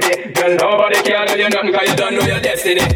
quantity. Girl, nobody can tell you nothing cause you don't know your destiny.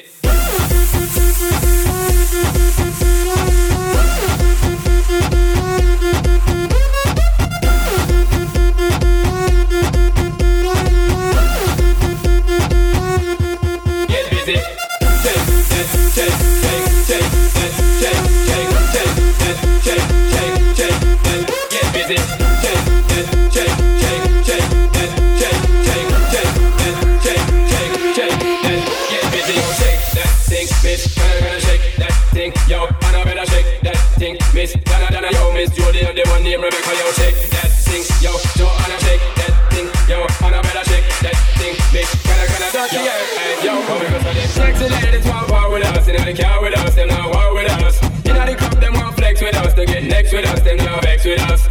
back yo, shake that thing, yo, don't wanna that thing, yo, wanna better shake that thing, bitch, gotta gotta yo, yo, come and go to this. Sexy ladies want war with us, you know they care with us, them not war with us. You know they come, them want flex with us, they get next with us, them not vex with us.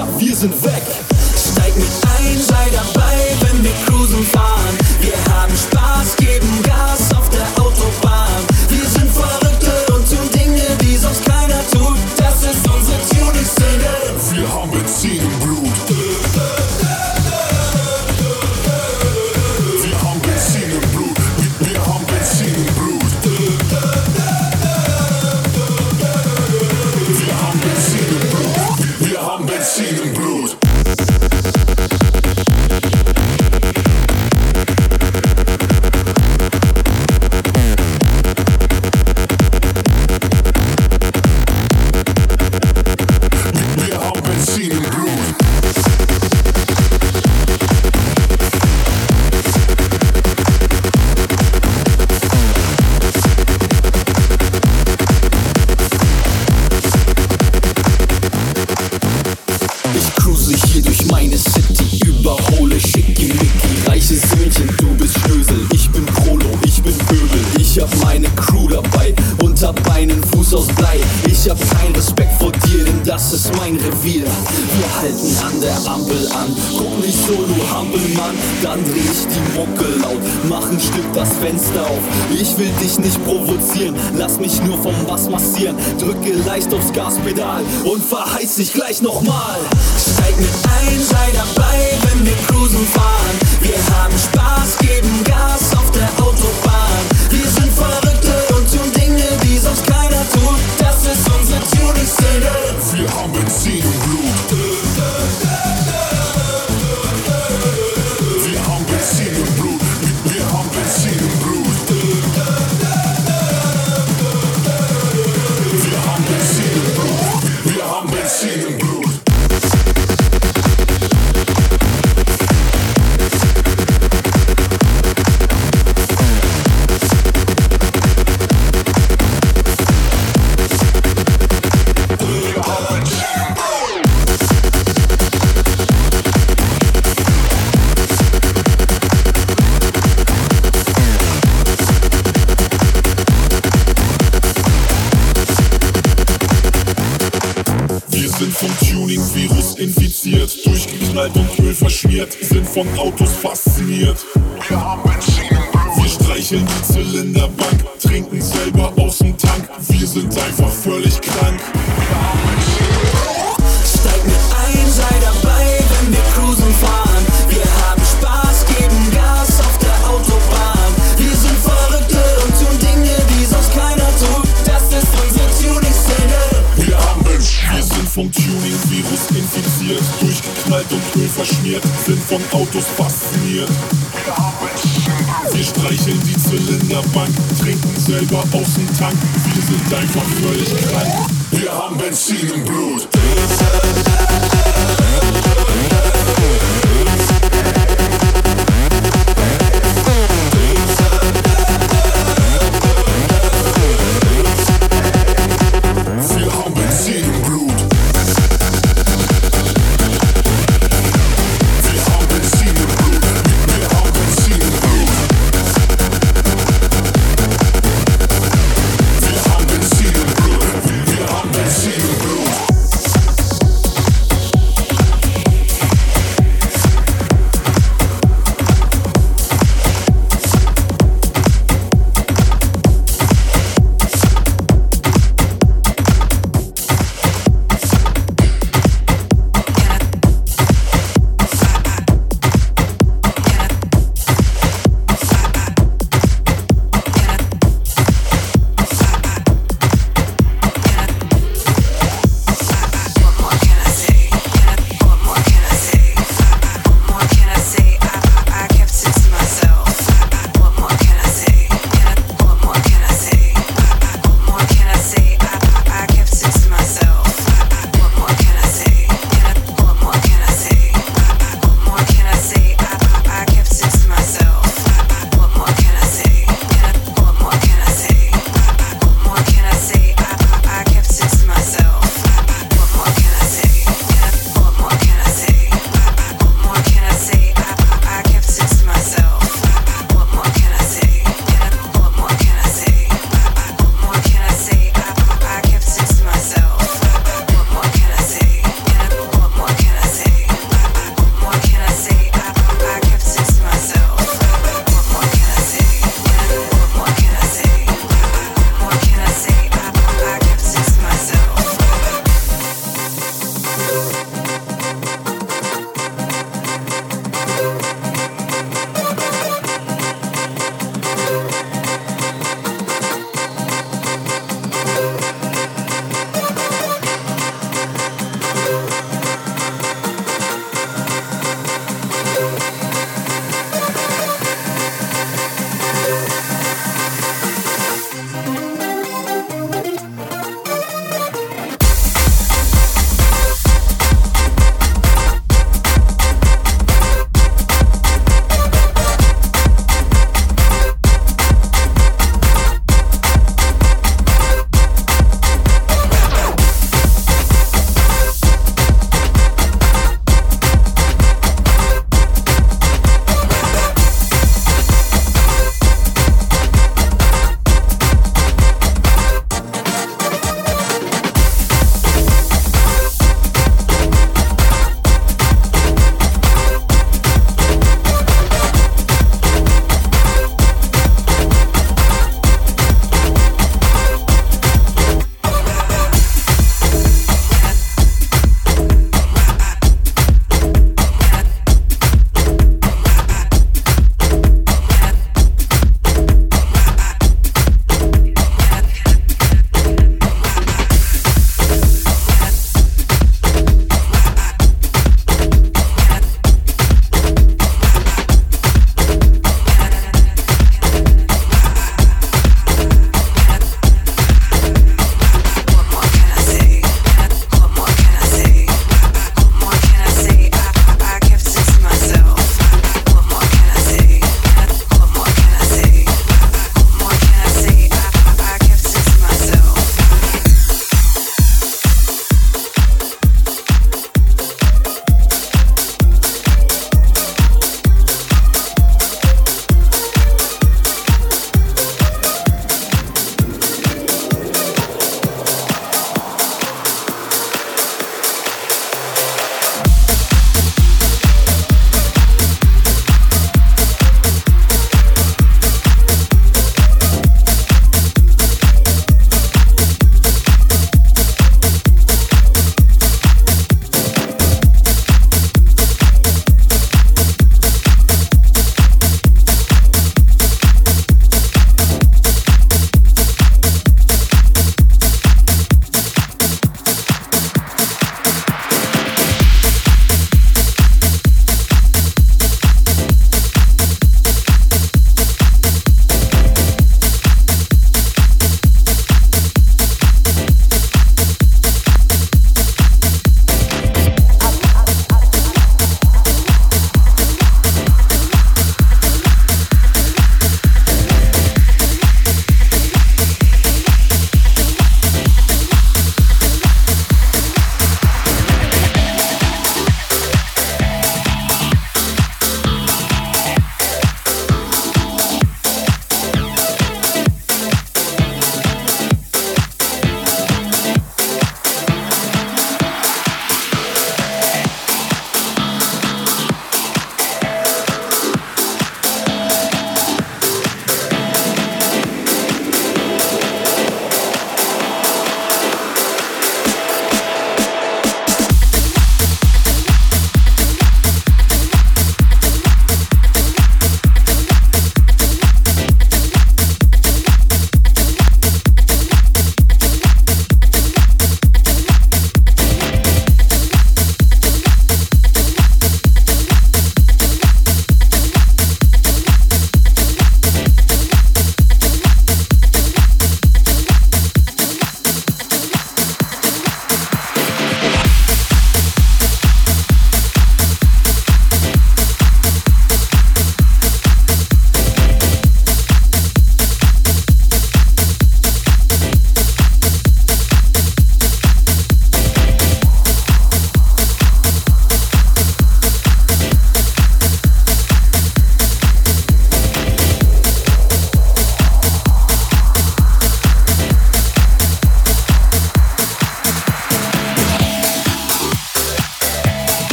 ja, wir sind weg.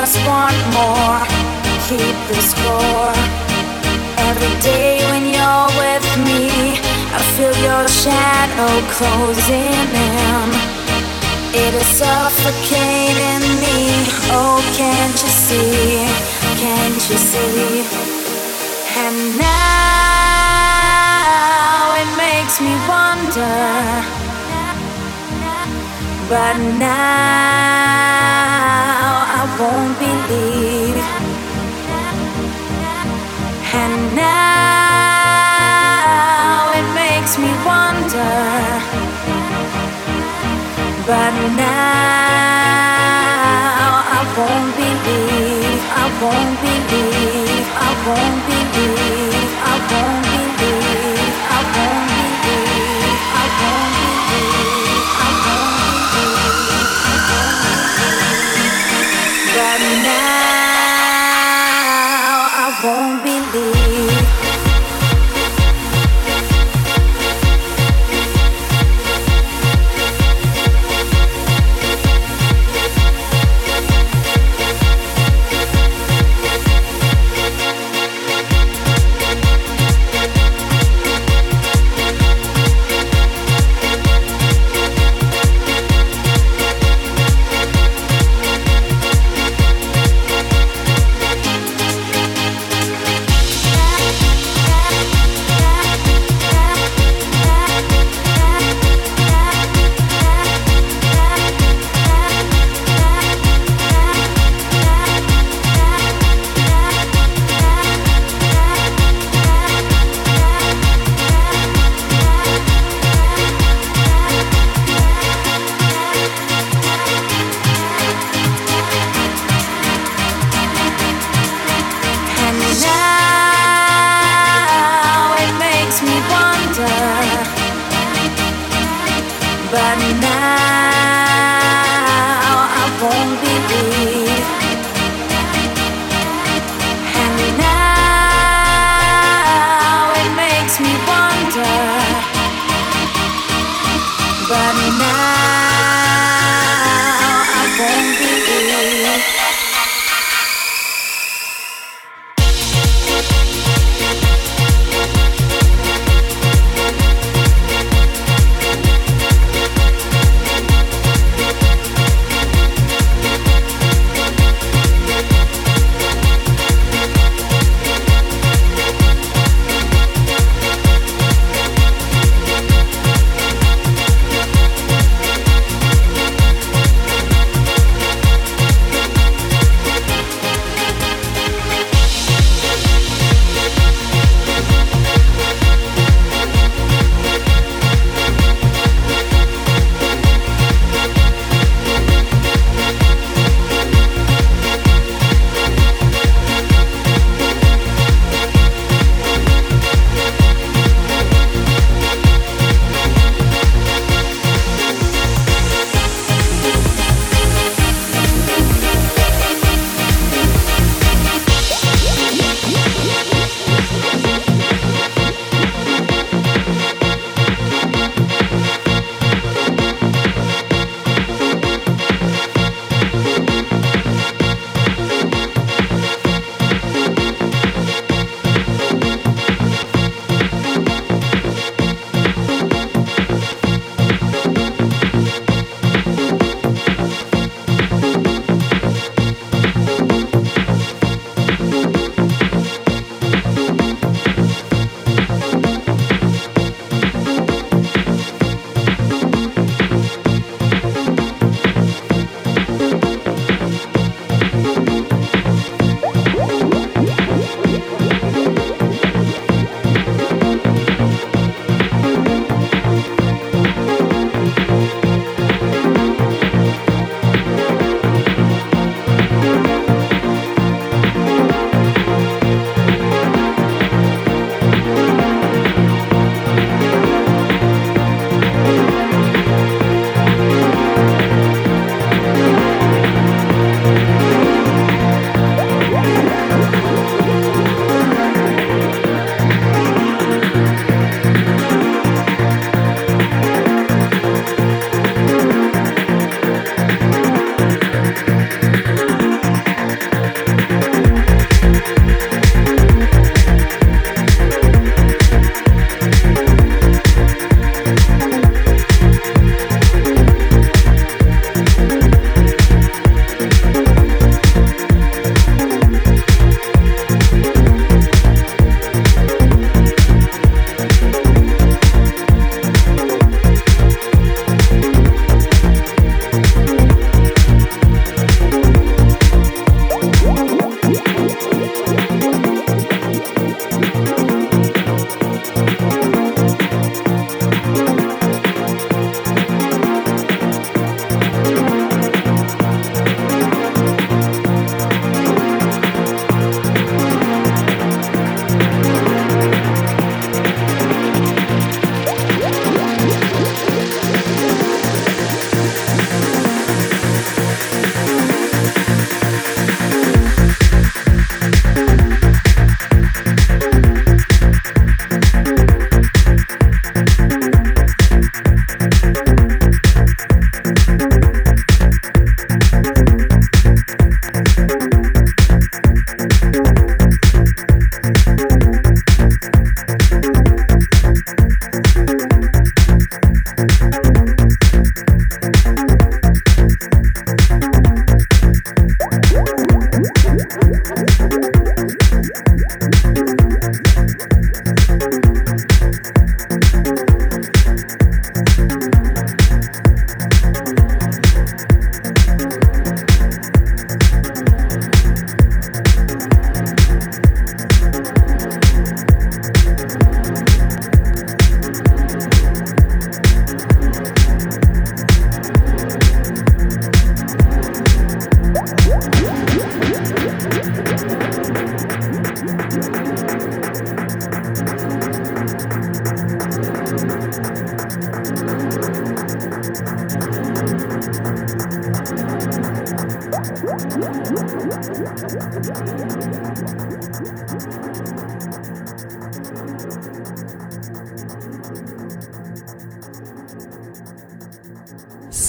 Just want more. Keep the score. Every day when you're with me, I feel your shadow closing in. It is suffocating me. Oh, can't you see? Can't you see? And now it makes me wonder. But now won't believe. And now it makes me wonder. But now I won't believe. I won't believe. I won't believe. I won't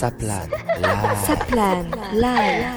Saplan Live. Saplan Live.